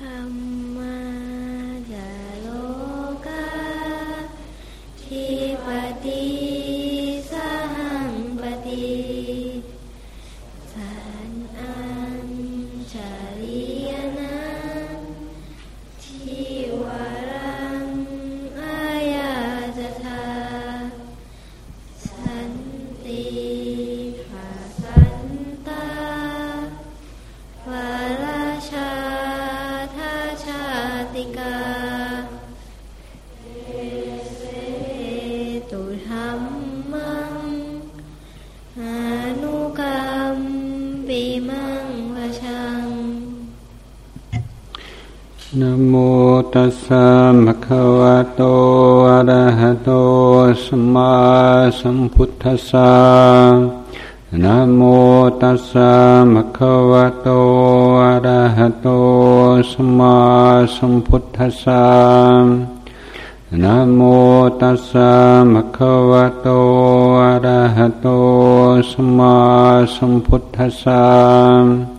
Um, นโมตัสสะภะคะวะโตอะระหะโตสัมมาสัมพุทธัสสะนะโมตัสสะภะคะวะโตอะระหะโตสัมมาสัมพุทธัสสะนะโมตัสสะภะคะวะโตอะระหะโตสัมมาสัมพุทธัสสะ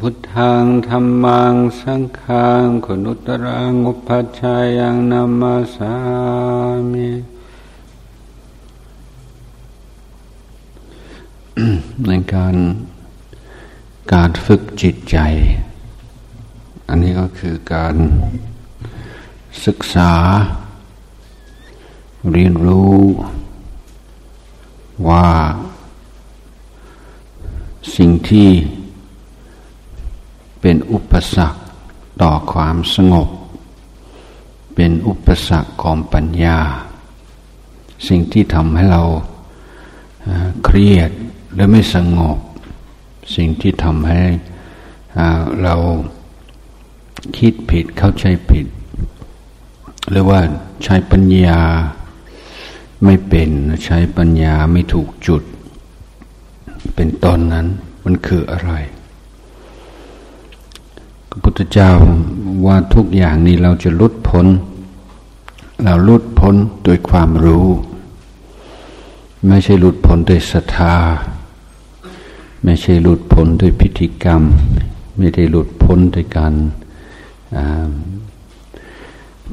พุทธังธรรมังสังฆังคุณุตรังอุปัชฌายังนามาสามิในการการฝึกจิตใจ อันนี้ก็คือการศึกษา เรียนรู้ว่าสิ่งที่ เป็นอุปสรรคต่อความสงบ เป็นอุปสรรคของปัญญา สิ่งที่ทำให้เราเครียดหรือไม่สงบ สิ่งที่ทำให้เราคิดผิดเข้าใจผิด หรือว่าใช้ปัญญาไม่เป็นใช้ปัญญาไม่ถูกจุด เป็นต้นนั้นมันคืออะไร พุทธเจ้าว่าทุกอย่างนี้เราจะลุดพ้น เราลุดพ้นโดยความรู้ ไม่ใช่หลุดพ้นโดยศรัทธา ไม่ใช่หลุดพ้นโดยพิธีกรรม ไม่ได้หลุดพ้นโดยการ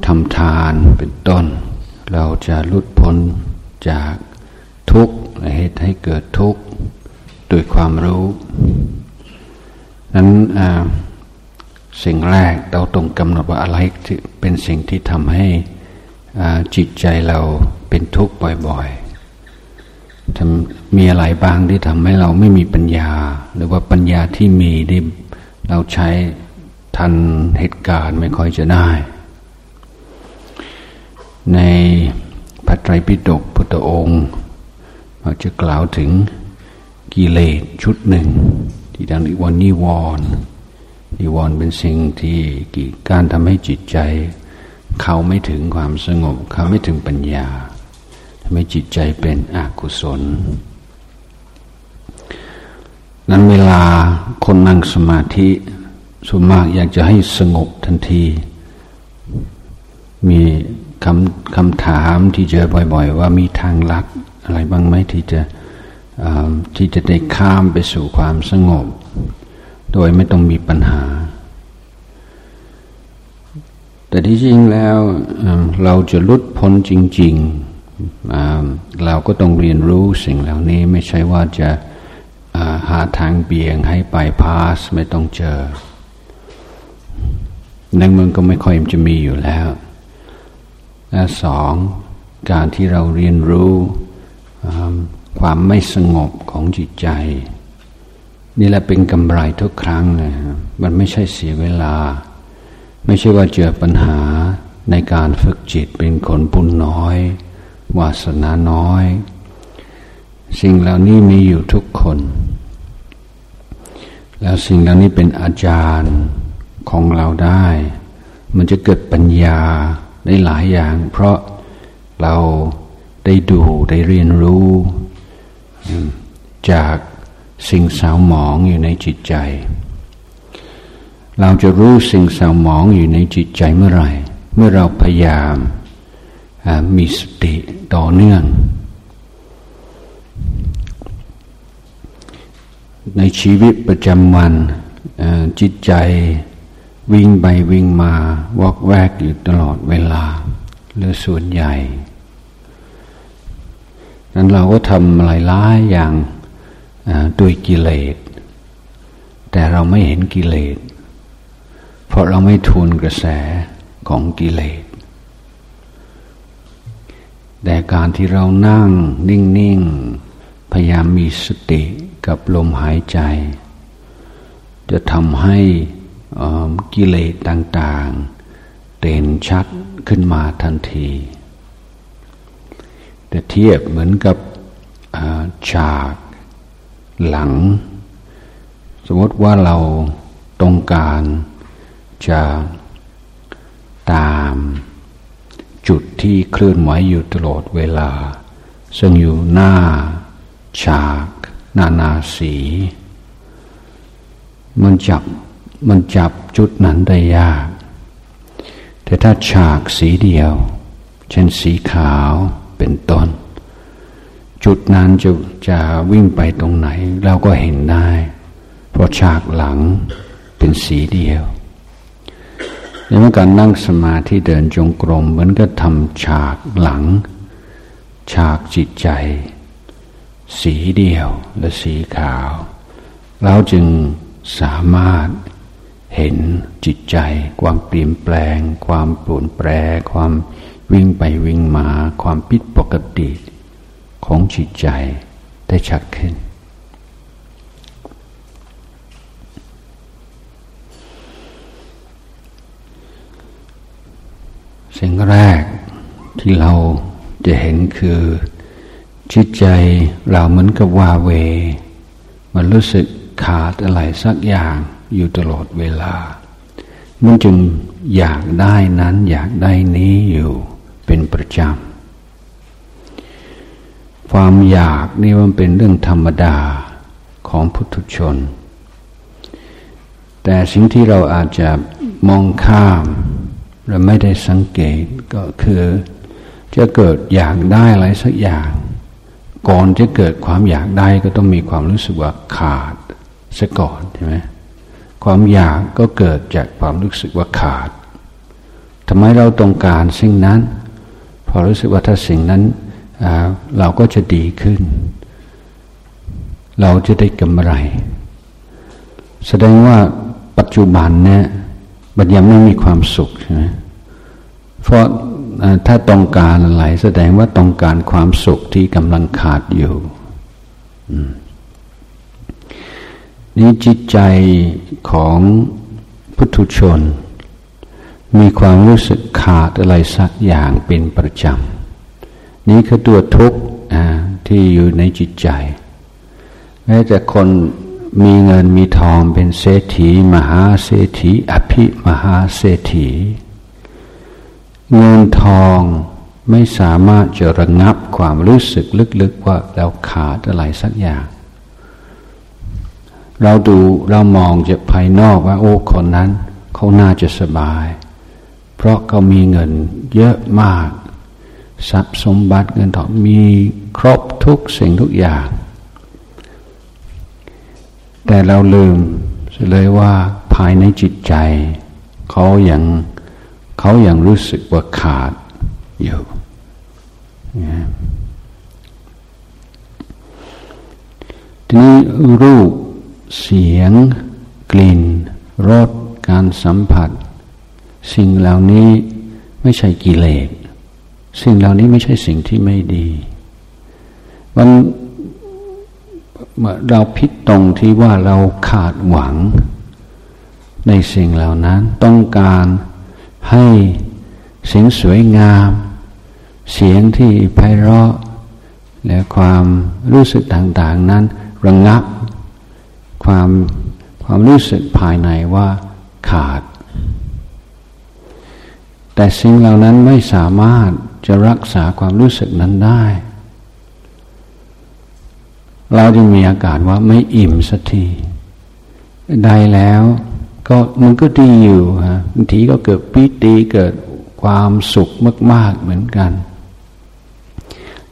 ทำทานเป็นต้น เราจะหลุดพ้นจากทุกข์เหตุให้เกิดทุกข์โดยความรู้นั้น สิ่งแรกเราต้องกำหนดว่าอะไรเป็นสิ่งที่ทำให้จิตใจเราเป็นทุกข์บ่อยๆมีอะไรบ้างที่ทำให้เราไม่มีปัญญา หรือว่าปัญญาที่มีที่เราใช้ทันเหตุการณ์ไม่ค่อยจะได้ ในพระไตรปิฎกพุทธองค์เราจะกล่าวถึงกิเลสชุดหนึ่ง ที่ดังเรียกว่านิวรณ์ นิวรณ์เป็นสิ่งที่กีดการทำให้จิตใจ เขาไม่ถึงความสงบ เขาไม่ถึงปัญญาทำให้จิตใจเป็นอกุศล นั้นเวลาคนนั่งสมาธิส่วนมากอยากจะให้สงบทันที มีคำคำถามที่เจอบ่อย ๆ ว่ามีทางลัดอะไรบ้างไหมที่จะที่จะได้ข้ามไปสู่ความสงบ โดยไม่ต้องมีปัญหา แต่ที่จริงแล้วเราจะลุดพ้นจริง ๆ เราก็ต้องเรียนรู้สิ่งเหล่านี้ไม่ใช่ว่าจะหาทางเบี่ยงให้ไปพาสไม่ต้องเจอในเมืองก็ไม่ค่อยจะมีอยู่แล้ว และสองการที่เราเรียนรู้ความไม่สงบของจิตใจ นี่แหละเป็นกำไรทุกครั้งเลยมันไม่ใช่เสียเวลา ไม่ใช่ว่าเจอปัญหาในการฝึกจิตเป็นคนปุญน้อย วาสนาน้อย สิ่งเหล่านี้มีอยู่ทุกคน แล้วสิ่งเหล่านี้เป็นอาจารย์ของเราได้ มันจะเกิดปัญญาได้หลายอย่าง เพราะเราได้ดูได้เรียนรู้ จาก สิ่งสาวหมองอยู่ในจิตใจ เราจะรู้สิ่งสาวหมองอยู่ในจิตใจเมื่อไหร่ เมื่อเราพยายามมีสติต่อเนื่อง ในชีวิตประจำวันจิตใจวิ่งไปวิ่งมาวอกแวกอยู่ตลอดเวลาหรือส่วนใหญ่ นั้นเราก็ทำหลายๆอย่าง ด้วยกิเลส แต่เราไม่เห็นกิเลส เพราะเราไม่ทูนกระแสของกิเลส แต่การที่เรานั่งนิ่ง ๆ พยายามมีสติกับลมหายใจ จะทำให้กิเลสต่าง ๆ เด่นชัดขึ้นมาทันที แต่เทียบเหมือนกับฉาก หลัง สมมติว่าเราต้องการจะตามจุดที่เคลื่อนไหวอยู่ตลอดเวลา ซึ่งอยู่หน้า ฉาก นานาสี มันจับมันจับจุดนั้นได้ยาก แต่ถ้าฉากสีเดียว เช่นสีขาวเป็นต้น จุดนั้นจะจะวิ่งไปตรงไหน เราก็เห็นได้ เพราะฉากหลังเป็นสีเดียวในเมื่อการนั่งสมาธิเดินจงกรมเหมือนก็ทำฉากหลัง ฉากจิตใจ สีเดียวและสีขาว เราจึงสามารถเห็นจิตใจ ความเปลี่ยนแปลง ความปรวนแปร ความวิ่งไปวิ่งมา ความผิดปกติ ของจิตใจได้ชัดขึ้น สิ่งแรกที่เราจะเห็นคือ จิตใจเราเหมือนกับวาเว มันรู้สึกขาดอะไรสักอย่างอยู่ตลอดเวลา มันจึงอยากได้นั้นอยากได้นี้อยู่เป็นประจำ ความอยากนี่มันเป็นเรื่องธรรมดาของพุทุชน แต่สิ่งที่เราอาจจะมองข้ามและไม่ได้สังเกตก็คือจะเกิดอยากได้อะไรสักอย่าง ก่อนจะเกิดความอยากได้ก็ต้องมีความรู้สึกว่าขาดซะก่อนใช่ไหมความอยากก็เกิดจากความรู้สึกว่าขาดทำไมเราต้องการสิ่งนั้น พอรู้สึกว่าถ้าสิ่งนั้น เราก็จะดีขึ้น เราจะได้กำไร แสดงว่าปัจจุบันเนี่ยมันยังไม่มีความสุขใช่ไหมเพราะถ้าต้องการอะไรแสดงว่าต้องการความสุขที่กำลังขาดอยู่นี้จิตใจของพุทุชน มีความรู้สึกขาดอะไรสักอย่างเป็นประจำ นี้คือตัวทุกข์ที่อยู่ในจิตใจ แม้แต่คนมีเงินมีทองเป็นเศรษฐี มหาเศรษฐี อภิมหาเศรษฐี เงินทองไม่สามารถจะระงับความรู้สึกลึกๆว่าเราขาดอะไรสักอย่าง เราดูเรามองจากภายนอกว่าโอ้คนนั้นเขาน่าจะสบาย เพราะเขามีเงินเยอะมาก ทรัพย์สมบัติเงินทองมีครบทุกสิ่งทุกอย่าง แต่เราลืมเลยว่าภายในจิตใจ เขายัางเขายัางรู้สึกว่าขาดอยู่ทีนี้รูปเสียง กลิ่นรสการสัมผัส สิ่งเหล่านี้ไม่ใช่กิเลส สิ่งเหล่านี้ไม่ใช่สิ่งที่ไม่ดีมันเราพิดตรงที่ว่าเราขาดหวังในสิ่งเหล่านั้น ต้องการให้เสียงสวยงาม เสียงที่ไพเราะ และความรู้สึกต่างๆนั้น ระงงับ ความความรู้สึกภายในว่าขาด แต่สิ่งเหล่านั้นไม่สามารถ จะรักษาความรู้สึกนั้นได้ เราจึงมีอาการว่าไม่อิ่มสักทีได้แล้วก็มันก็ดีอยู่ฮะบางทีก็เกิดปิติเกิดความสุขมาก ๆเหมือนกัน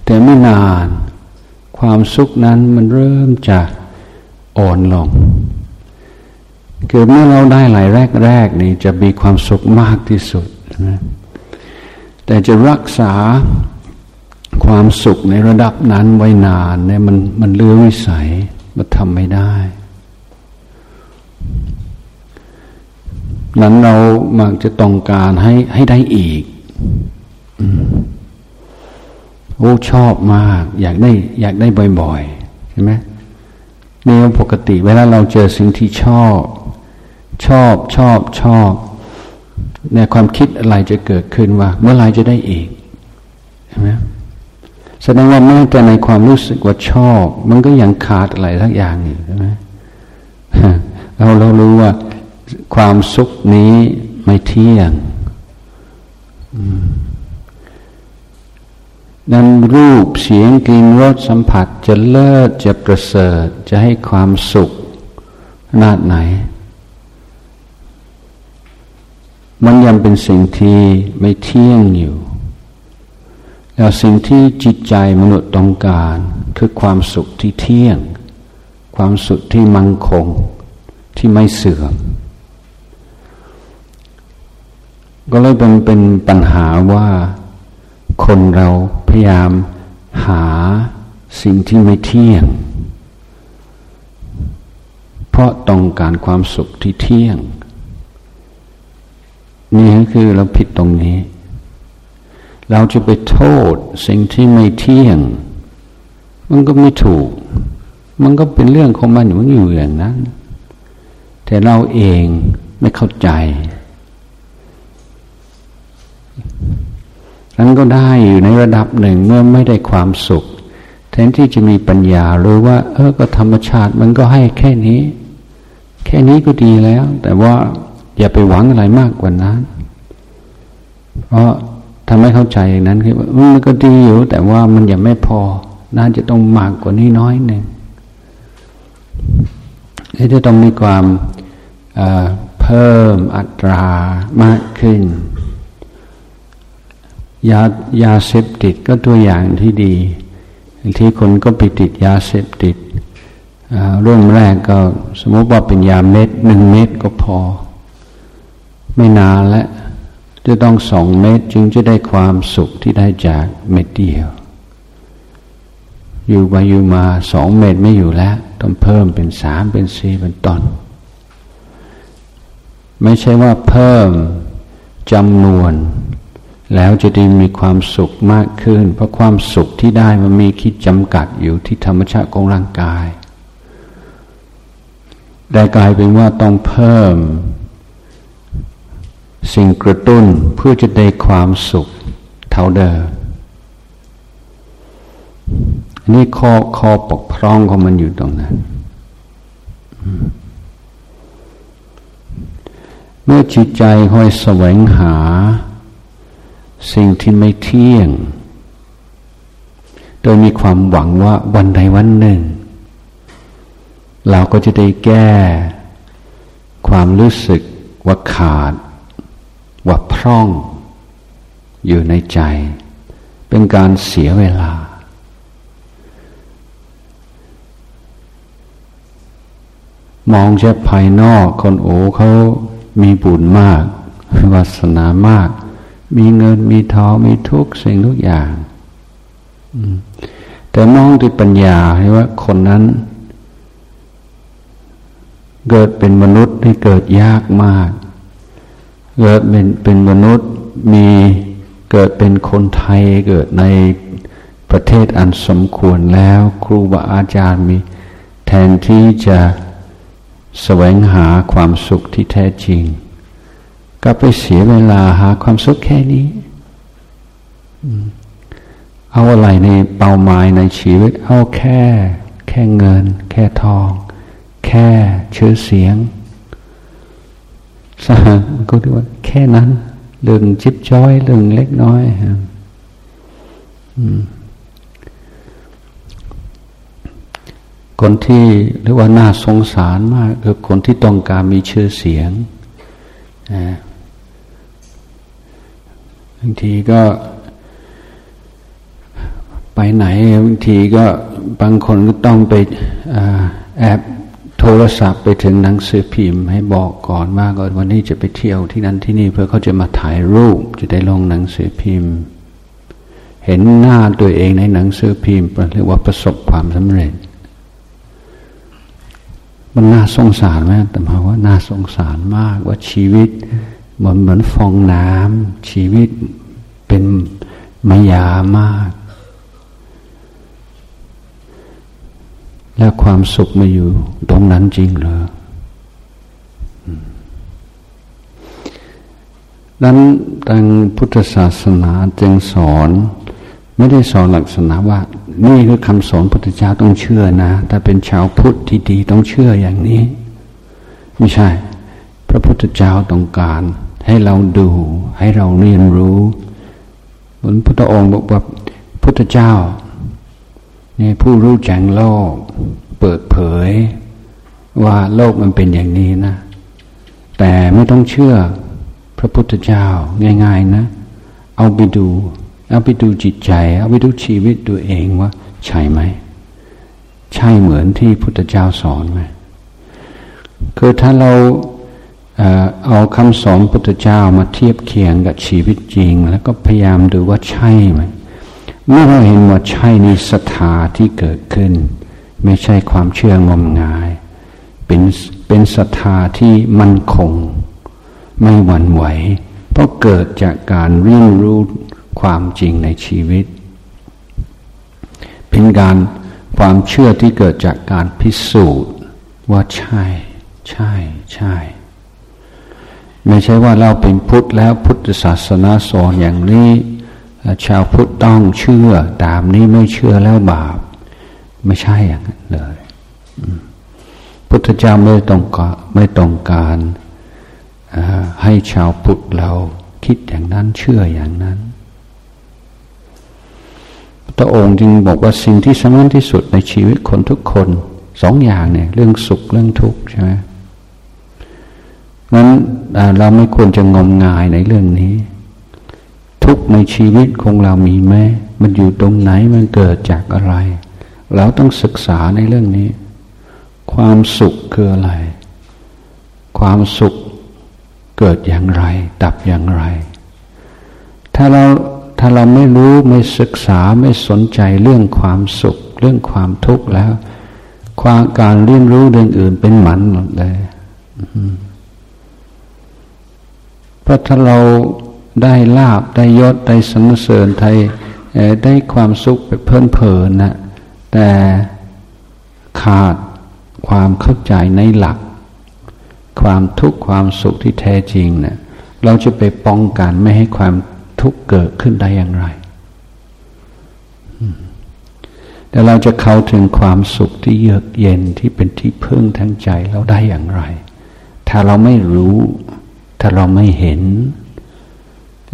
แต่ไม่นาน ความสุขนั้นมันเริ่มจากอ่อนลงคือเมื่อเราได้หลายแรกๆนี่จะมีความสุขมากที่สุดนะ แต่จะรักษาความสุขในระดับนั้นไว้นานเนี่ยมันมันเลือวิสัยมันทำไม่ได้นั้นเรามักจะต้องการให้ให้ได้อีกโอ้ชอบมาก อยากได้อยากได้บ่อยๆใช่ไหมเนี่ยปกติ เวลาเราเจอสิ่งที่ชอบ ชอบชอบชอบ ในความคิดอะไรจะเกิดขึ้นว่า เมื่อไรจะได้อีกใช่ไหมแสดงว่าแม้แต่ในความรู้สึกว่าชอบ มันก็ยังขาดอะไรทักอย่างอยู่ใช่ไหมเราเรารู้ว่าความสุขนี้ไม่เที่ยงนั้นรูปเสียงกลิ่นรสสัมผัสจะเลิศจะประเสริฐ จะให้ความสุขขนาดไหน มันยังเป็นสิ่งที่ไม่เที่ยงอยู่ แล้วสิ่งที่จิตใจมนุษย์ต้องการคือความสุขที่เที่ยง ความสุขที่มั่งคงที่ไม่เสื่อม ก็เลยเป็นเป็นปัญหาว่า คนเราพยายามหาสิ่งที่ไม่เที่ยง เพราะต้องการความสุขที่เที่ยง นี่คือเราผิดตรงนี้ เราจะไปโทษสิ่งที่ไม่เที่ยง มันก็ไม่ถูก มันก็เป็นเรื่องของมันมันอยู่อย่างนั้น แต่เราเองไม่เข้าใจนั้นก็ได้อยู่ในระดับหนึ่งเมื่อไม่ได้ความสุข แทนที่จะมีปัญญารู้ว่า เออก็ธรรมชาติมันก็ให้แค่นี้ แค่นี้ก็ดีแล้ว แต่ว่า อย่าไปหวังอะไรมากกว่านั้น เพราะทำให้เข้าใจอย่างนั้นคือมันก็ดีอยู่ แต่ว่ามันยังไม่พอ น่าจะต้องมากกว่านี้น้อยหนึ่งที่จะต้องมีความเพิ่มอัตรามากขึ้น ยายาเสพติดก็ตัวอย่างที่ดี ที่คนก็ไปติดยาเสพติดเรื่องแรกก็สมมติว่าเป็นยาเม็ดหนึ่งเม็ดก็พอ ไม่นานแล้วจะต้องสองเม็ดจึงจะได้ความสุขที่ได้จากเม็ดเดียว อยู่ไปอยู่มาสองเม็ดไม่อยู่แล้ว ต้องเพิ่มเป็นสามเป็นสี่เป็นต้นไม่ใช่ว่าเพิ่มจำนวน แล้วจะได้มีความสุขมากขึ้น เพราะความสุขที่ได้มันมีคิดจำกัดอยู่ที่ธรรมชาติของร่างกาย ได้กลายเป็นว่าต้องเพิ่ม สิ่งกระตุ้นเพื่อจะได้ความสุขเท่าเดิมนี่ข้อข้อปกพร่องของมันอยู่ตรงนั้น เมื่อจิตใจคอยแสวงหา สิ่งที่ไม่เที่ยง โดยมีความหวังว่าวันใดวันหนึ่ง เราก็จะได้แก้ ความรู้สึกว่าขาด ว่าพร่องอยู่ในใจ เป็นการเสียเวลา มองแค่ภายนอกคนโอ้เขามีบุญมากวาสนามาก มีเงินมีทองมีทุกสิ่งทุกอย่างแต่มองด้วยปัญญาให้ว่าคนนั้น เกิดเป็นมนุษย์ที่เกิดยากมาก เกิดเป็นเป็นมนุษย์มีเกิดเป็นคนไทยเกิดในประเทศอันสมควรแล้ว ครูบาอาจารย์มีแทนที่จะแสวงหาความสุขที่แท้จริง ก็ไปเสียเวลาหาความสุขแค่นี้เอาอะไรในเป้าหมายในชีวิต เอาแค่ แค่เงิน แค่ทอง แค่ชื่อเสียง สหก็เรียกว่า แค่นั้นเรื่องจิบจ้อยเรื่องเล็กน้อยคนที่เรียกว่าน่าสงสารมากคือคนที่ต้องการมีชื่อเสียงบางทีก็ ไปไหนบางทีก็บางคนก็ต้องไปแอบ โทรศัพท์ไปถึงหนังสือพิมพ์ ให้บอกก่อนว่าก่อนวันนี้จะไปเที่ยวที่นั่นที่นี่เพื่อเขาจะมาถ่ายรูปจะได้ลงหนังสือพิมพ์ เห็นหน้าตัวเองในหนังสือพิมพ์เรียกว่าประสบความสำเร็จ มันน่าสงสารไหมแต่มาว่าน่าสงสารมากว่าชีวิตเหมือนเหมือนฟองน้ำชีวิตเป็นมายามาก แล้วความสุขมาอยู่ตรงนั้นจริงเหรอนั้นทางพุทธศาสนาจึงสอนไม่ได้สอนลักษณะว่า นี่คือคำสอนพุทธเจ้าต้องเชื่อนะถ้าเป็นชาวพุทธที่ดีต้องเชื่ออย่างนี้ ไม่ใช่ พระพุทธเจ้าต้องการให้เราดูให้เราเรียนรู้เหมือนพุทธองค์บอกว่าพุทธเจ้า เนี่ยผู้รู้แจ้งโลก เปิดเผย ว่าโลกมันเป็นอย่างนี้นะ แต่ไม่ต้องเชื่อพระพุทธเจ้าง่าย ๆนะ เอาไปดู เอาไปดูจิตใจ เอาไปดูชีวิตตัวเองว่า ใช่ไหม ใช่เหมือนที่พุทธเจ้าสอนไหมคือถ้าเราเอาคำสอนพุทธเจ้ามาเทียบเคียงกับชีวิตจริง แล้วก็พยายามดูว่าใช่ไหม เมื่อเราเห็นว่าใช่ในศรัทธาที่เกิดขึ้น ไม่ใช่ความเชื่องมงาย เป็นเป็นศรัทธาที่มั่นคง ไม่หวั่นไหว เพราะเกิดจากการเรียนรู้ความจริงในชีวิต เป็นการความเชื่อที่เกิดจากการพิสูจน์ว่าใช่ ใช่ ใช่ ไม่ใช่ว่าเราเป็นพุทธแล้วพุทธศาสนาสอนอย่างนี้ ชาวพุทธต้องเชื่อตามนี้ไม่เชื่อแล้วบาป ไม่ใช่อย่างนั้นเลยพุทธเจ้าไม่ต้องการไม่ต้องการให้ชาวพุทธเราคิดอย่างนั้นเชื่ออย่างนั้นพระองค์จึงบอกว่าสิ่งที่สำคัญที่สุดในชีวิตคนทุกคนสองอย่างเนี่ยเรื่องสุขเรื่องทุกข์ใช่ไหมนั้นเราไม่ควรจะงมงายในเรื่องนี้ ทุกในชีวิตของเรามีไหมมันอยู่ตรงไหนมันเกิดจากอะไร เราต้องศึกษาในเรื่องนี้ ความสุขคืออะไร ความสุขเกิดอย่างไร ดับอย่างไร ถ้าเราถ้าเราไม่รู้ไม่ศึกษาไม่สนใจเรื่องความสุข เรื่องความทุกข์แล้ว ความการเรียนรู้เรื่องอื่นเป็นหมันหมดเลยเพราะถ้าเรา ได้ลาบได้ยศได้สรรเสริญไทยได้ความสุขไปเพลินเพลินนะแต่ขาดความเข้าใจในหลัก ความทุกข์ความสุขที่แท้จริงเนะี่ยเราจะไปป้องกันไม่ให้ความทุกข์เกิดขึ้นได้อย่างไรแต่เราจะเข้าถึงความสุขที่เยือกเย็นที่เป็นที่พึ่งทั้งใจเราได้อย่างไร ถ้าเราไม่รู้ ถ้าเราไม่เห็น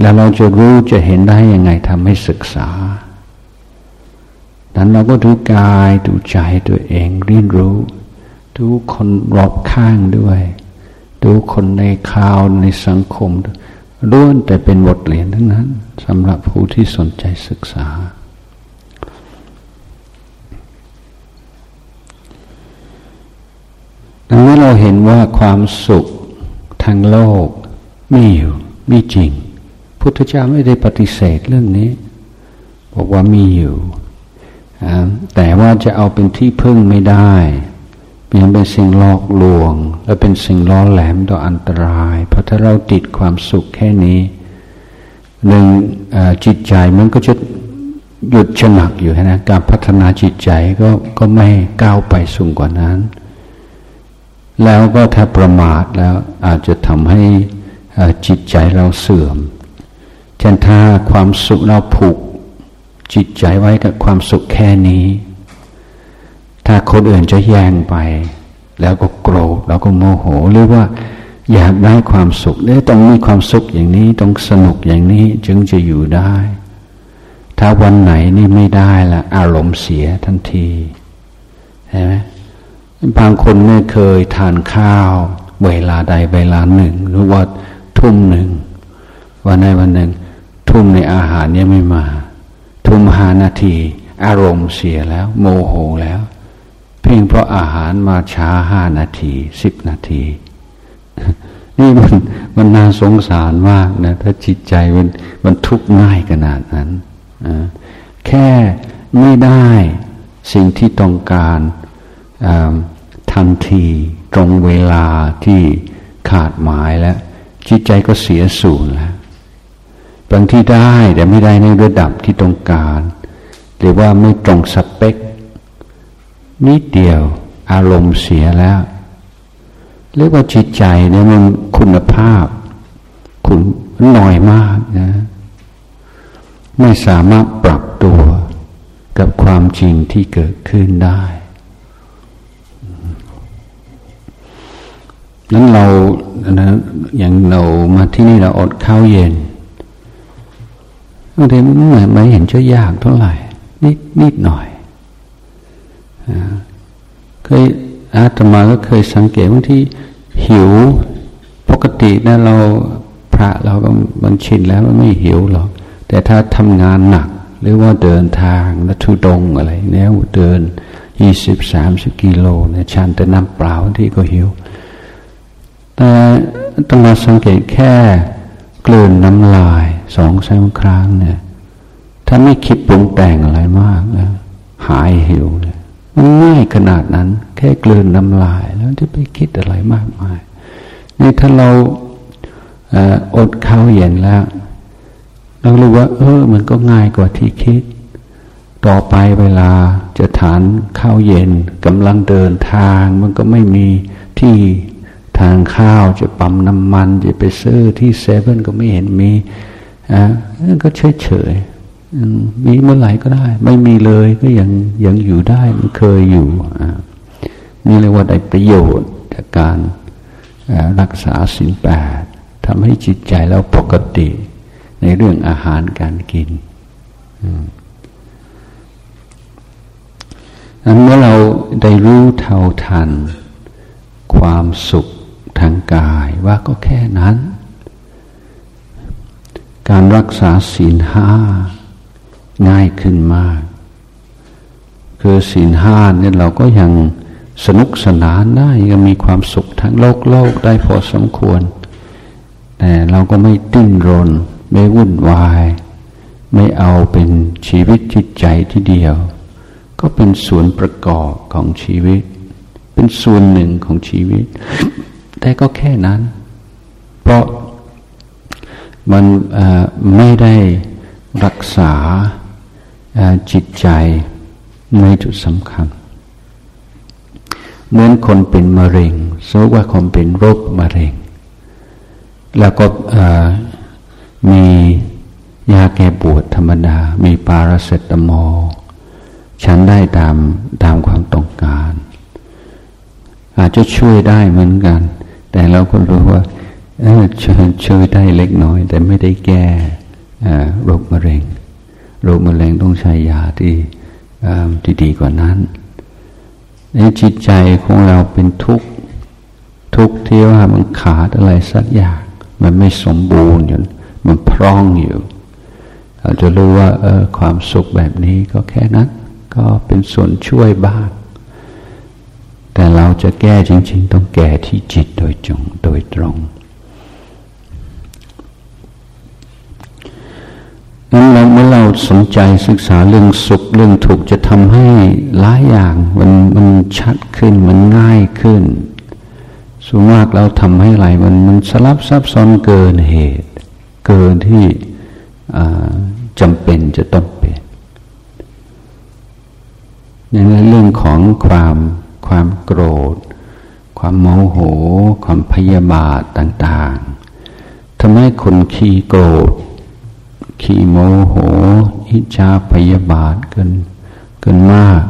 แล้วเราจะรู้จะเห็นได้ยังไงทำให้ศึกษานั้นเราก็ดูกายดูใจตัวเองเรียนรู้ ดูคนรอบข้างด้วย ดูคนในข่าวในสังคมล้วนแต่เป็นบทเรียนทั้งนั้นสำหรับผู้ที่สนใจศึกษา ดังนั้นเราเห็นว่าความสุขทางโลกมีอยู่มีจริง พุทธเจ้าไม่ได้ปฏิเสธเรื่องนี้ บอกว่ามีอยู่แต่ว่าจะเอาเป็นที่พึ่งไม่ได้ยังเป็นสิ่งหลอกลวง และเป็นสิ่งล้อแหลมต่ออันตราย เพราะถ้าเราติดความสุขแค่นี้หนึ่งจิตใจมันก็จะหยุดชะงักอยู่นะการพัฒนาจิตใจก็ก็ไม่ก้าวไปสูงกว่านั้น แล้วก็ถ้าประมาทแล้วอาจจะทำให้จิตใจเราเสื่อม ช่นถ้าความสุขเราผูกจิตใจไว้กับความสุขแค่นี้ ถ้าคนอื่นจะแย่งไป แล้วก็โกรธแล้วก็โมโหหรือว่าอยากได้ความสุขเนี่ยต้องมีความสุขอย่างนี้ต้องสนุกอย่างนี้จึงจะอยู่ได้ ถ้าวันไหนนี่ไม่ได้ละอารมณ์เสียทันทีใช่ไหมบางคนไม่เคยทานข้าว เวลาใดเวลาหนึ่ง หรือว่าทุ่มหนึ่งวันในวันหนึ่ง ทุ่มในอาหารเนี่ยไม่มา ทุ่มหานาที อารมณ์เสียแล้ว โมโหแล้วเพีพียงเพราะอาหารมาช้าห้านาทีสิบนาที นี่มันมันน่าสงสารมากนะถ้าจิตใจมันมันทุกข์ง่ายขนาดนั้นแค่ไม่ได้สิ่งที่ต้องการทันทีตรงเวลาที่ขาดหมายแล้ว จิตใจก็เสียสูญแล้ว บางที่ได้แต่ไม่ได้ในระดับที่ต้องการ หรือว่าไม่ตรงสเปคนิดเดียวอารมณ์เสียแล้ว เรียกว่าจิตใจเนี่ยมันคุณภาพ คุณน้อยมากนะไม่สามารถปรับตัวกับความจริงที่เกิดขึ้นได้นั้นเรานะอย่างเรามาที่นี่เราอดข้าวเย็น บางทีมันไม่เห็นจะยากเท่าไหร่ นิดนิดหน่อยเคยอาตมาก็เคยสังเกตบางที่หิวปกตินะเราพระเราก็มันชินแล้วมันไม่หิวหรอก แต่ถ้าทำงานหนัก หรือว่าเดินทางนัทุดงอะไรเนี่ยเดินยี่สิบสามสิบกิโลเนี่ยชันแต่น้ำเปล่าที่ก็หิว แต่ต้องมาสังเกตแค่กลืนน้ำลาย สองสามครั้งเนี่ย ถ้าไม่คิดปรุงแต่งอะไรมากนะหายหิวเลยมันง่ายขนาดนั้น แค่กลืนน้ำลาย แล้วจะไปคิดอะไรมากมาย นี่ถ้าเราอดข้าวเย็นแล้ว เรารู้ว่า เออ มันก็ง่ายกว่าที่คิด ต่อไปเวลาจะทานข้าวเย็นกำลังเดินทาง มันก็ไม่มีที่ทางข้าวจะปั๊มน้ำมัน จะไปซื้อที่เซเว่นก็ไม่เห็นมี อะก็เฉยเฉยมีเมื่อไหร่ก็ได้ ไม่มีเลยก็ยังยังอยู่ได้มันเคยอยู่นี่เรียกว่าได้ประโยชน์จากการรักษาสินแปดทำให้จิตใจเราปกติในเรื่องอาหารการกินนั้นเมื่อเราได้รู้เท่าทัน ความสุขทางกายว่าก็แค่นั้น การรักษาศีลห้าง่ายขึ้นมาก คือศีลห้าเนี่ยเราก็ยังสนุกสนานได้ยังมีความสุขทั้งโลกโลกได้พอสมควร แต่เราก็ไม่ติ้นรน ไม่วุ่นวาย ไม่เอาเป็นชีวิตจิตใจที่เดียว ก็เป็นส่วนประกอบของชีวิต เป็นส่วนหนึ่งของชีวิต แต่ก็แค่นั้น เพราะ มันไม่ได้รักษาจิตใจในจุดสำคัญ เหมือนคนเป็นมะเร็งสมมติว่าคนเป็นโรคมะเร็ง แล้วก็มียาแก้ปวดธรรมดา มีปาราเซตามอลฉันได้ตามตามความต้องการ อาจจะช่วยได้เหมือนกัน แต่เราก็รู้ว่า ช่วยได้เล็กน้อย แต่ไม่ได้แก้โรคมะเร็ง โรคมะเร็งต้องใช้ยาที่ที่ดีกว่านั้นในจิตใจของเราเป็นทุกข์ทุกข์ที่ว่ามันขาดอะไรสักอย่าง มันไม่สมบูรณ์อยู่มันพร่องอยู่ เราจะรู้ว่าเออความสุขแบบนี้ก็แค่นั้น ก็เป็นส่วนช่วยบ้าง แต่เราจะแก้จริง ๆ ต้องแก้ที่จิตโดยจงโดยตรง นั้นเราเมื่อเราสนใจศึกษาเรื่องสุขเรื่องทุกข์จะทำให้หลายอย่างมันมันชัดขึ้นมันง่ายขึ้นส่วนมากเราทำให้ไหลมันมันสลับซับซ้อนเกินเหตุ เกินที่จำเป็นจะต้องเป็นอย่างเรื่องของความความโกรธ ความโมโห ความพยาบาทต่าง ๆทำให้คนขี้โกรธ ขี้โมโห อิจฉาพยาบาทเกินเกินมาก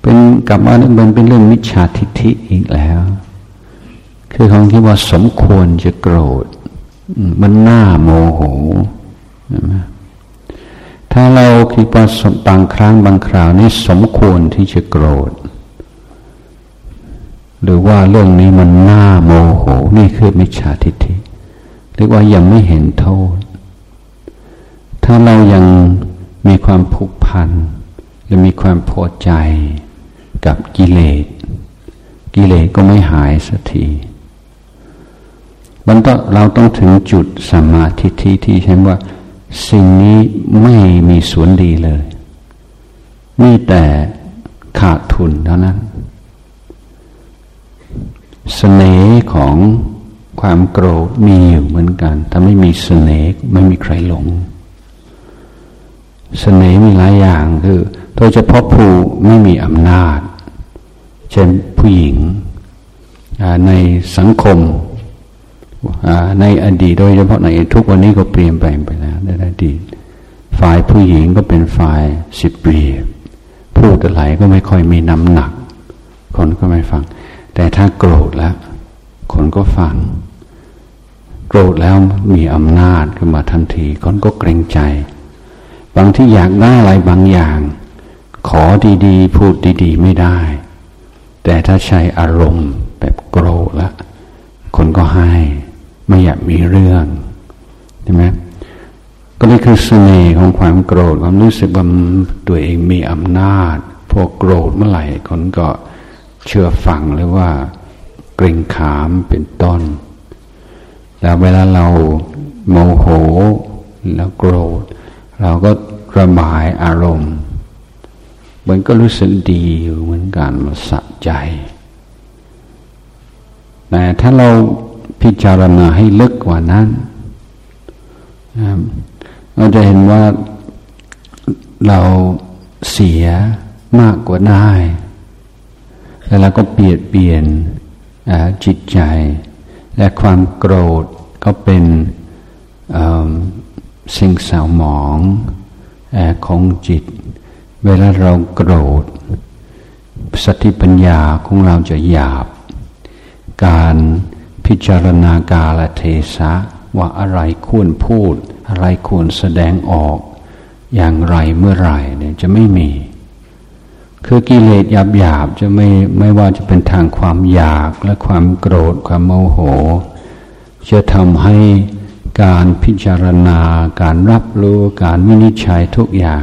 เป็นกลับมามันเป็นเรื่องมิจฉาทิฏฐิอีกแล้ว คือเขาคิดว่าสมควรจะโกรธ มันหน่าโมโหถ้าเราคิดว่าบางครั้งบางคราวนี้สมควรที่จะโกรธ หรือว่าเรื่องนี้มันหน่าโมโห นี่คือมิจฉาทิฏฐิเรียกว่ายังไม่เห็นโทษ ถ้าเรายังมีความผูกพันยังมีความพอใจกับกิเลส กิเลสก็ไม่หายสักทีมันต้องเราต้องถึงจุดสมาธิที่ที่เช่นว่า สิ่งนี้ไม่มีส่วนดีเลย มีแต่ขาดทุนเท่านั้นสเสน่ห์ของความโกรธมีอยู่เหมือนกัน ถ้าไม่มีสเสน่ห์ไม่มีใครหลง เสน่ห์มีหลายอย่างคือ โดยเฉพาะผู้ไม่มีอำนาจ เช่นผู้หญิงในสังคมในอดีตโดยเฉพาะในทุกวันนี้ก็เปลี่ยนแปลงไปแล้วในอดีตฝ่ายผู้หญิงก็เป็นฝ่ายสิบเปรียบพูดอะไรก็ไม่ค่อยมีน้ำหนัก คนก็ไม่ฟัง แต่ถ้าโกรธแล้ว คนก็ฟัง โกรธแล้วมีอำนาจขึ้นมาทันที คนก็เกรงใจ บางที่อยากได้อะไรบางอย่าง ขอดีๆ พูดดีๆ ไม่ได้ แต่ถ้าใช้อารมณ์แบบโกรธล้วคนก็ให้ไม่อยากมีเรื่องใช่ไหมก็นี่คือเสน่ห์ของความโกรธความรู้สึกว่าตัวเองมีอำนาจ พอโกรธเมื่อไหร่คนก็เชื่อฟังหรือว่าเกรงขามเป็นต้น แล้วเวลาเราโมโหแล้วโกรธ เราก็ระบายอารมณ์ มันก็รู้สึกดีอยู่เหมือนกันมาสะใจ แต่ถ้าเราพิจารณาให้ลึกกว่านั้น เราจะเห็นว่าเราเสียมากกว่าได้ แล้วเราก็เปลี่ยนเปลี่ยนจิตใจ และความโกรธก็เป็น สิ่งเศร้าหมองของจิต เวลาเราโกรธ สติปัญญาของเราจะหยาบ การพิจารณากาลเทศะว่าอะไรควรพูด อะไรควรแสดงออก อย่างไรเมื่อไรเนี่ยจะไม่มี คือกิเลสหยาบหยาบจะไม่ไม่ว่าจะเป็นทางความอยากและความโกรธความโมโห จะทำให้ การพิจารณา การรับรู้ การวินิจฉัยทุกอย่าง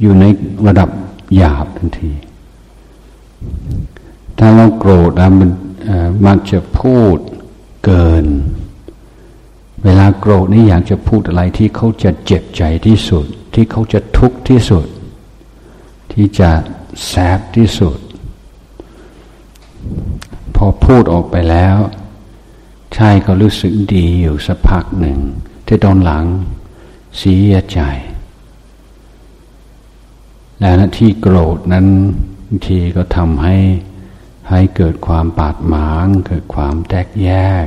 อยู่ในระดับหยาบทันที ถ้าเราโกรธมันมักจะพูดเกิน เวลาโกรธนี่อยากจะพูดอะไรที่เขาจะเจ็บใจที่สุด ที่เขาจะทุกข์ที่สุด ที่จะแสบที่สุด พอพูดออกไปแล้ว ช่เขารู้สึกดีอยู่สักพักหนึ่ง ที่ตอนหลังเสียใจ และนาที่โกรธนั้นบางทีก็ทำให้ให้เกิดความปาดหมาง เกิดความแตกแยก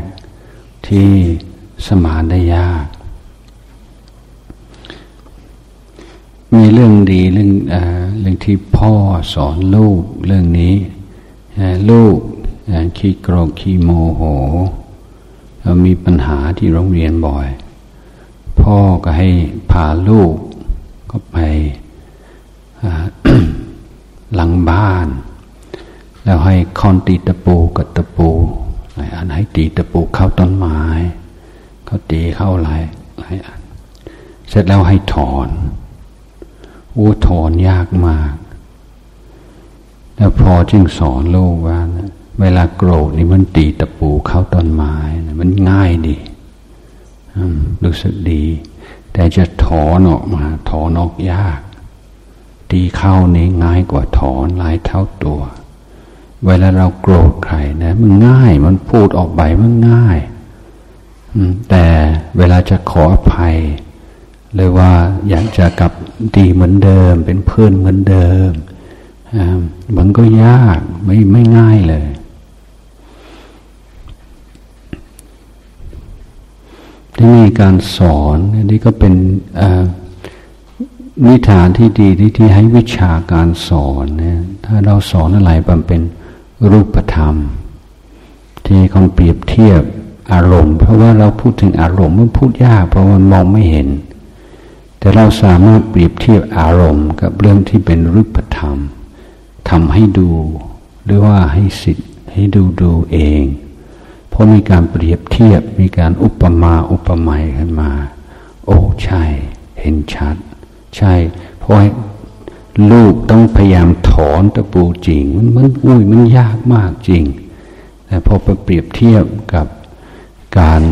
ที่สมานได้ยาก มีเรื่องดีเรื่องอเรื่องที่พ่อสอนลูกเรื่องนี้ ลูกขี้โกรธขี้โมโห มีปัญหาที่โรงเรียนบ่อย พ่อก็ให้พาลูกก็ไปหลังบ้าน แล้วให้คอนตีตะปูกับตะปูอันให้ตีตะปูเข้าต้นไม้เขาตีเข้าหลายหลายอัน เสร็จแล้วให้ถอนอู้ถอนยากมาก แล้วพอจึงสอนลูกว่านะ เวลาโกรธนี่มันตีตะปูเข้าต้นไม้นะมันง่ายดีรู้สึกดี แต่จะถอนออกมา ถอนออกยาก ตีเข้านี่ง่ายกว่าถอนหลายเท่าตัว เวลาเราโกรธใครนะ มันง่าย มันพูดออกไปมันง่ายแต่เวลาจะขออภัยเลยว่าอยากจะกลับดีเหมือนเดิม เป็นเพื่อนเหมือนเดิมมันก็ยากไม่ไม่ง่ายเลย ที่มีการสอนนี่ก็เป็นนิทานที่ดีที่ที่ให้วิชาการสอนเนี่ยถ้าเราสอนอะไรมันเป็นรูปธรรม ที่คนเปรียบเทียบอารมณ์ เพราะว่าเราพูดถึงอารมณ์มันพูดยาก เพราะมันมองไม่เห็น แต่เราสามารถเปรียบเทียบอารมณ์ กับเรื่องที่เป็นรูปธรรมทำให้ดู หรือว่าให้สิทธิ์ให้ดูดูเอง เพราะมีการเปรียบเทียบมีการอุปมาอุปไมยขึ้นมา โอ้ใช่ เห็นชัด ใช่ เพราะลูกต้องพยายามถอนตะปูจริง มันมันอุ้ยมันยากมากจริง แต่พอไปเปรียบเทียบกับการ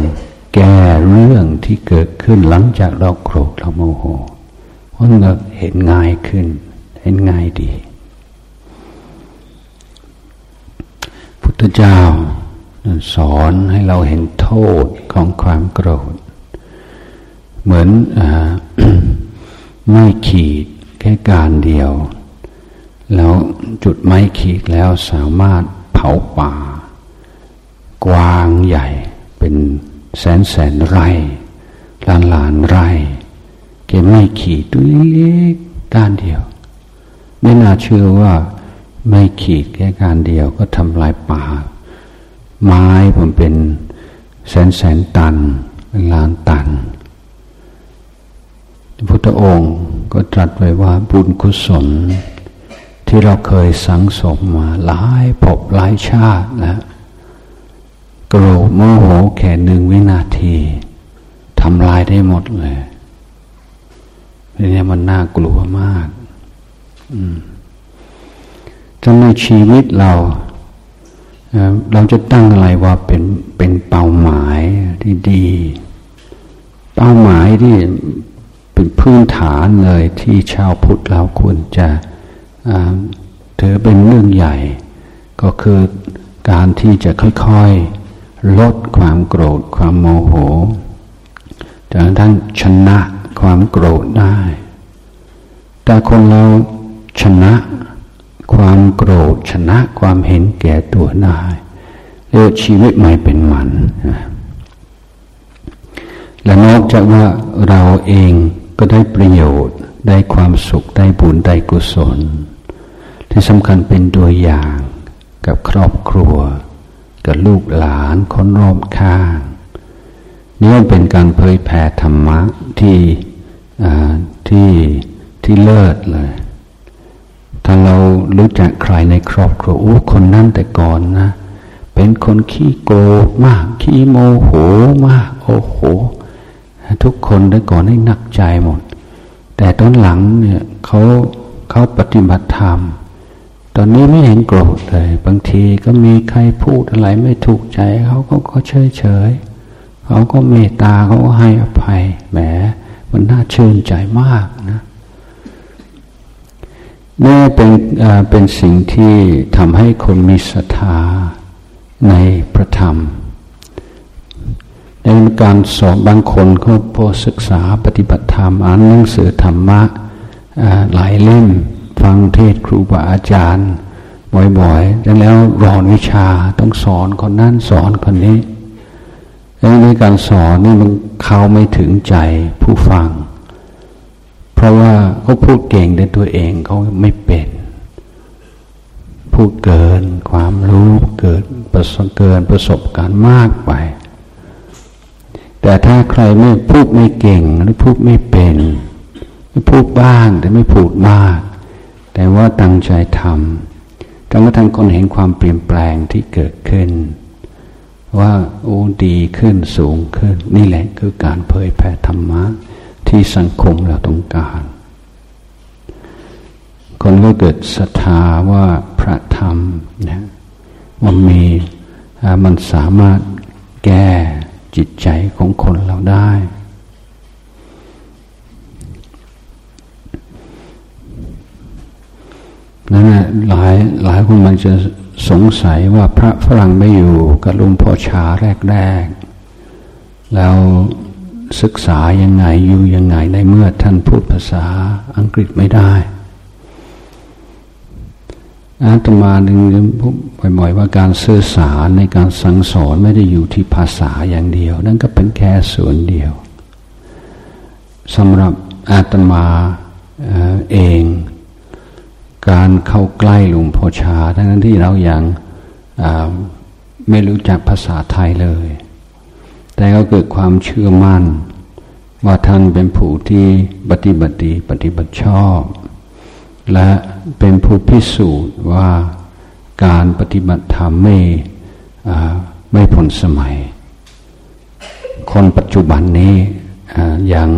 แก้เรื่องที่เกิดขึ้นหลังจากเราโกรธเราโมโหมันก็เห็นง่ายขึ้น เห็นง่ายดี พุทธเจ้า สอนให้เราเห็นโทษของความโกรธ เหมือนอไม่ขีดแค่การเดียว แล้วจุดไม้ขีดแล้วสามารถเผาป่า กว้างใหญ่เป็นแสนแสนไร่ล้านล้านไร่แกไม่ขีดตัวเล็กด้านเดียว ไม่น่าเชื่อว่าไม่ขีดแค่การเดียวก็ทำลายป่า ไม้ผมเป็นแสนแสนตันล้านตัน พุทธองค์ก็ตรัสไว้ว่าบุญกุศล ที่เราเคยสังสมมาหลายภพหลายชาติแล้วโกรธโมโหแค่หนึ่งวินาทีทำลายได้หมดเลยนี่มันน่ากลัวมากจนในชีวิตเรา เราจะตั้งอะไรว่าเป็นเป็นเป้าหมายที่ดี เป้าหมายที่เป็นพื้นฐานเลยที่ชาวพุทธเราควรจะถือเป็นเรื่องใหญ่ ก็คือการที่จะค่อยๆ ลดความโกรธความโมโหจนทั้งชนะความโกรธได้ แต่คนเราชนะ ความโกรธชนะความเห็นแก่ตัวได้เรียกชีวิตใหม่เป็นมัน และนอกจากว่าเราเองก็ได้ประโยชน์ ได้ความสุข ได้บุญ ได้กุศล ที่สำคัญเป็นตัวอย่างกับครอบครัว กับลูกหลานคนรอบข้างนี่เป็นการเผยแผ่ธรรมะที่ที่ที่เลิศเลย ถ้าเรารู้จักใครในครอบครัวโอ้คนนั้นแต่ก่อนนะ เป็นคนขี้โกรธมาก ขี้โมโหมาก โอ้โห ทุกคนได้ก่อนให้หนักใจหมด แต่ตอนหลังเนี่ยเขาเขาปฏิบัติธรรม ตอนนี้ไม่เห็นโกรธเลย บางทีก็มีใครพูดอะไรไม่ถูกใจเขาก็ก็เฉยเฉยเขาก็เมตตาเขาก็ให้อภัยแหมมันน่าชื่นใจมากนะ นี่เป็นเป็นสิ่งที่ทำให้คนมีศรัทธาในพระธรรมในการสอนบางคนเขาพอศึกษาปฏิบัติธรรมอ่านหนังสือธรรมะหลายเล่ม ฟังเทศครูบาอาจารย์ บ่อยๆแล้วรอนวิชาต้องสอนคนนั้นสอนคนนี้ในการสอนนี่มันเข้าไม่ถึงใจผู้ฟัง เพราะว่าเขาพูดเก่งในตัวเองเขาไม่เป็นพูดเกินความรู้เกิดประสบเกินประสบการณ์มากไป แต่ถ้าใครไม่พูดไม่เก่งหรือพูดไม่เป็นพูดบ้างแต่ไม่พูดมาก แต่ว่าตั้งใจทำจนกระทั่งคนเห็นความเปลี่ยนแปลงที่เกิดขึ้น ว่าโอ้ดีขึ้นสูงขึ้น นี่แหละคือการเผยแผ่ธรรมะ ที่สังคมเราต้องการ คนก็เกิดศรัทธาว่าพระธรรมนะมันมีมันสามารถแก้จิตใจของคนเราได้ นั่นแหละหลายหลายคนมันจะสงสัยว่าพระฝรั่งไม่อยู่กับลุงพ่อชาแรก ๆ แล้ว ศึกษายังไงอยู่ยังไงในเมื่อท่านพูดภาษาอังกฤษไม่ได้อาตมาหนึ่งพูดบ่อยๆว่าการสื่อสารในการสั่งสอนไม่ได้อยู่ที่ภาษาอย่างเดียว นั่นก็เป็นแค่ส่วนเดียวสำหรับอาตมาเอง การเข้าใกล้หลวงพ่อชาทั้งที่เรายัางไม่รู้จักภาษาไทยเลย แต่ก็เกิดความเชื่อมั่น ว่าท่านเป็นผู้ที่ปฏิบัติดีปฏิบัติชอบ และเป็นผู้พิสูจน์ว่าการปฏิบัติธรรมไม่ไม่พ้นสมัย คนปัจจุบันนี้ยัง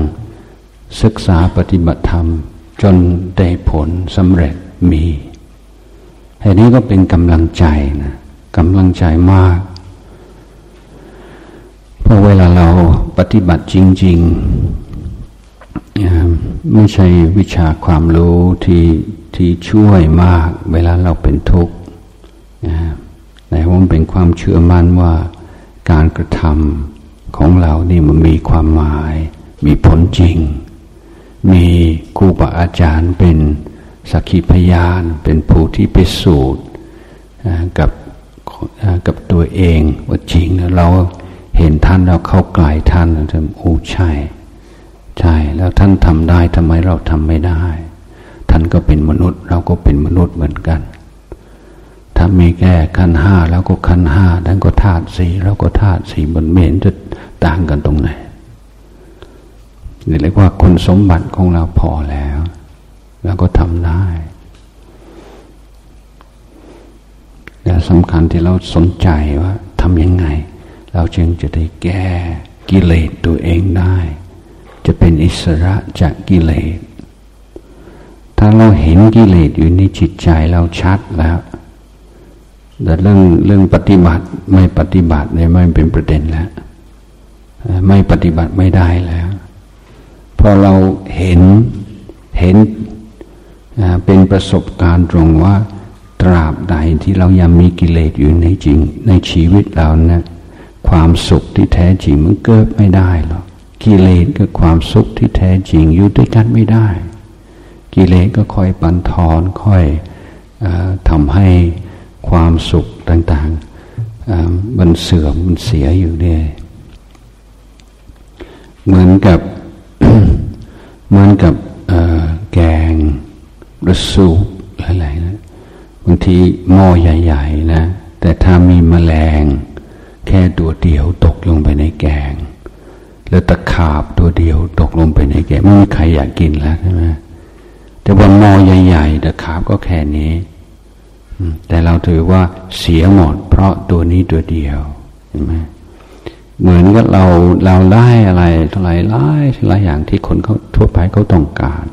ศึกษาปฏิบัติธรรม จนได้ผลสำเร็จมีอันนี้ก็เป็นกำลังใจนะกำลังใจมาก พราะเวลาเราปฏิบัติจริงๆไม่ใช่วิชาความรู้ที่ที่ช่วยมาก เวลาเราเป็นทุกข์แต่ว่ามันเป็นความเชื่อมั่นว่าการกระทำของเรานี่มันมีความหมาย มีผลจริง มีครูบาอาจารย์เป็นสักขีพยาน เป็นผู้ที่ไปสูตรกับกับตัวเองว่าจริงเรา เห็นท่านเราเข้าใกล้ท่านเราจะโอ้ใช่ ใช่ แล้วท่านทำได้ทำไมเราทำไม่ได้ ท่านก็เป็นมนุษย์ เราก็เป็นมนุษย์เหมือนกัน ถ้ามีแก่ขันห้าแล้วก็ขันห้าท่านก็ธาตุสี่เราก็ธาตุสี่บนเหม็นจะต่างกันตรงไหนนี่เรียกว่าคุณสมบัติของเราพอแล้ว แล้วก็ทำได้แต่สำคัญที่เราสนใจว่าทำยังไง เราจึงจะได้แก้กิเลสตัวเองได้ จะเป็นอิสระจากกิเลส ถ้าเราเห็นกิเลสอยู่ในจิตใจเราชัดแล้วแต่เรื่องเรื่องปฏิบัติไม่ปฏิบัติเนี่ยไม่เป็นประเด็นแล้ว ไม่ปฏิบัติไม่ได้แล้วพอเราเห็นเห็นเป็นประสบการณ์ตรงว่า ตราบใดที่เรายังมีกิเลสอยู่ในจริงในชีวิตเราเนะ ความสุขที่แท้จริงมันเกิดไม่ได้หรอกกิเลสกับความสุขที่แท้จริงอยู่ด้วยกันไม่ได้ กิเลสก็คอยปันทอนค่อยอทำให้ความสุขต่างๆมันเสื่อมมันเสียอยู่เนี่ยเหมือนกับเหมือนกับแกงหรือสูบอะไรนะบางทีหม้อใหญ่ ๆ นะ แต่ถ้ามีแมลง แค่ตัวเดียวตกลงไปในแกง แล้วตะขาบตัวเดียวตกลงไปในแกงไม่มีใครอยากกินแล้วใช่ไหมแต่บนหม้อใหญ่ๆตะขาบก็แค่นี้แต่เราถือว่าเสียหมดเพราะตัวนี้ตัวเดียวใช่ไหมเหมือนกับเราเราไล่อะไรเท่าไรไล่หลายอย่างที่คนเขาทั่วไปเขาต้องการ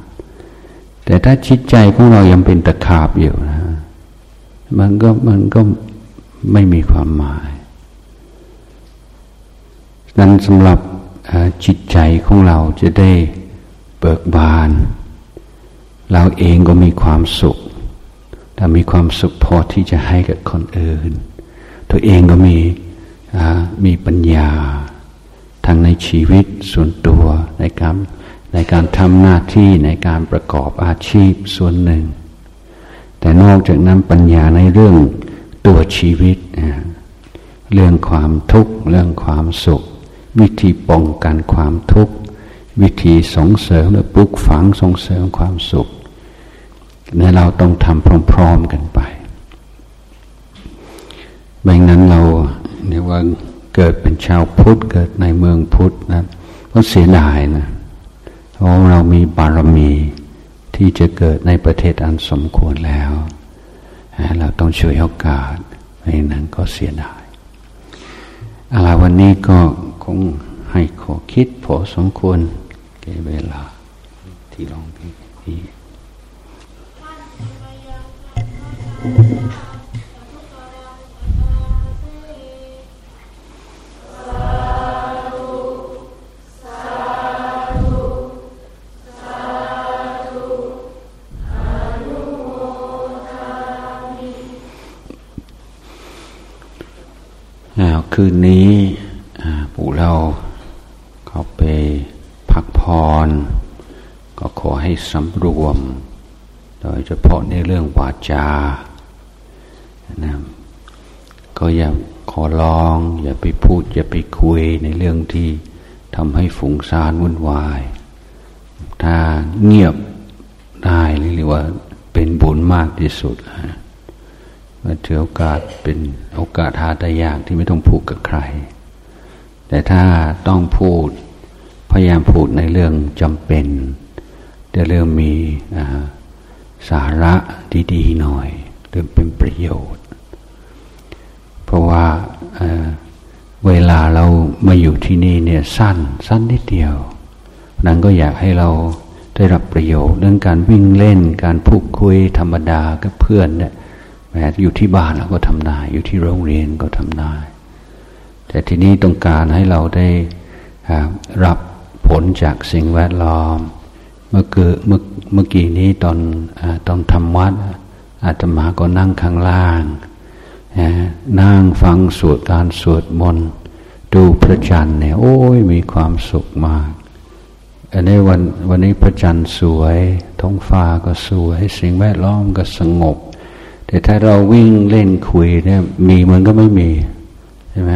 แต่ถ้าจิตใจของเรายังเป็นตะขาบอยู่นะ มันก็มันก็ไม่มีความหมาย นั้นสำหรับจิตใจของเราจะได้เบิกบาน เราเองก็มีความสุขถ้ามีความสุขพอที่จะให้กับคนอื่น ตัวเองก็มีมีปัญญาทั้งในชีวิตส่วนตัวในการในการทำหน้าที่ในการประกอบอาชีพส่วนหนึ่ง แต่นอกจากนั้นปัญญาในเรื่องตัวชีวิต เรื่องความทุกข์เรื่องความสุข วิธีป้องกันความทุกข์ วิธีส่งเสริมหรือปลุกฝังส่งเสริมความสุขในเราต้องทำพร้อมๆกันไปไม่งั้นเราเนี่ยว่าเกิดเป็นชาวพุทธเกิดในเมืองพุทธนะก็เสียดายนะเพราะเรามีบารมีที่จะเกิดในประเทศอันสมควรแล้ว เราต้องช่วยโอกาสไม่นั้นก็เสียดาย วันนี้ก็คงให้ขอคิดพอสมควรแก่เวลาที่ลองพีนี้ คืนนี้ปู่เราเขาไปพักพรก็ขอให้สำรวม โดยเฉพาะในเรื่องวาจานะก็อย่าขอร้อง อย่าไปพูด อย่าไปคุยในเรื่องที่ทำให้ฝุ่งซานวุ่นวาย ถ้าเงียบได้หรือว่าเป็นบุญมากที่สุดนะ ถือโอกาสเป็นโอกาสหาได้ยากที่ไม่ต้องพูดกับใคร แต่ถ้าต้องพูดพยายามพูดในเรื่องจำเป็นจะเรื่องมีสาระดีๆหน่อย เรื่องเป็นประโยชน์ เพราะว่าเเวลาเรามาอยู่ที่นี่เนี่ยสั้น สั้นนิดเดียวนั้นก็อยากให้เราได้รับประโยชน์เรื่องการวิ่งเล่นการพูดคุยธรรมดากับเพื่อนเนี่ย แม้อยู่ที่บ้านเราก็ทำได้ อยู่ที่โรงเรียนก็ทำได้ แต่ที่นี้ต้องการให้เราได้รับผลจากสิ่งแวดล้อม เมื่อเมื่อเมื่อกี้นี้ตอนอตอนทำวัดอาตมาก็นั่งข้างล่างนั่งฟังสวดการสวดมนต์ดูพระจันทร์เนี่ยโอ้ยมีความสุขมาก อันนี้วันวันนี้พระจันทร์สวย ท้องฟ้าก็สวย สิ่งแวดล้อมก็สงบ แต่ถ้าเราวิ่งเล่นคุยเนี่ยมีมันก็ไม่มีใช่ไหม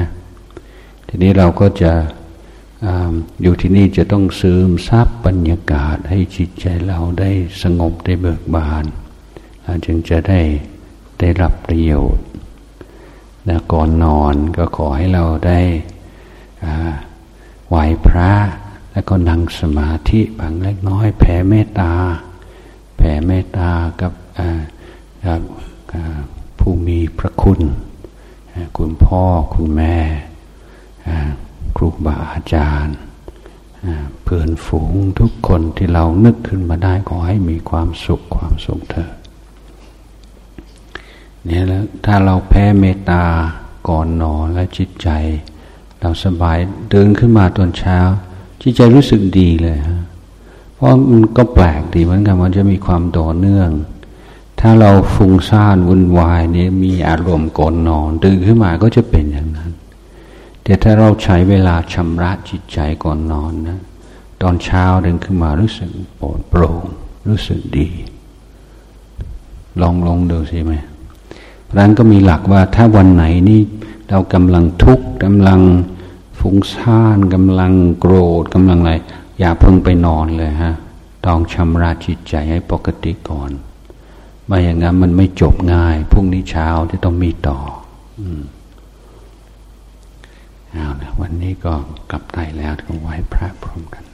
ทีนี้เราก็จะออยู่ที่นี่จะต้องซึมซับบรรยากาศให้จิตใจเราได้สงบได้เบิกบานจึงจะได้ได้รับประโยชน์นะก่อนนอนก็ขอให้เราได้ไหวพระ แล้วก็นั่งสมาธิบางเล็กน้อย แผ่เมตตา แผ่เมตตากับกับ ผู้มีพระคุณ คุณพ่อคุณแม่ ครูบาอาจารย์เพื่อนฝูงทุกคนที่เรานึกขึ้นมาได้ขอให้มีความสุขความสุขเถอะเนี่ยแล้วถ้าเราแพ้เมตตาก่อนนอนและจิตใจ เราสบายเดินขึ้นมาตอนเช้า จิตใจรู้สึกดีเลยฮะเพราะมันก็แปลกดีเหมือนกันมันจะมีความต่อเนื่อง ถ้าเราฟุ้งซ่านวุ่นวายเนี่ยมีอารมณ์ก่อนนอนตื่นขึ้นมาก็จะเป็นอย่างนั้น แต่ถ้าเราใช้เวลาชำระจิตใจก่อนนอนนะตอนเช้าเดินขึ้นมารู้สึกโปร่งโปร่งรู้สึกดี ลองลองดูสิไหมนั้นก็มีหลักว่าถ้าวันไหนนี่เรากำลังทุกข์กำลังฟุ้งซ่านกำลังโกรธกำลังอะไรอย่าเพิ่งไปนอนเลยฮะต้องชำระจิตใจให้ปกติก่อน ไม่อย่างนั้นมันไม่จบง่ายพรุ่งนี้เช้าจะต้องมีต่อ อืมเอาละวันนี้ก็กลับไทยแล้วก็ไหว้พระพร้อมกัน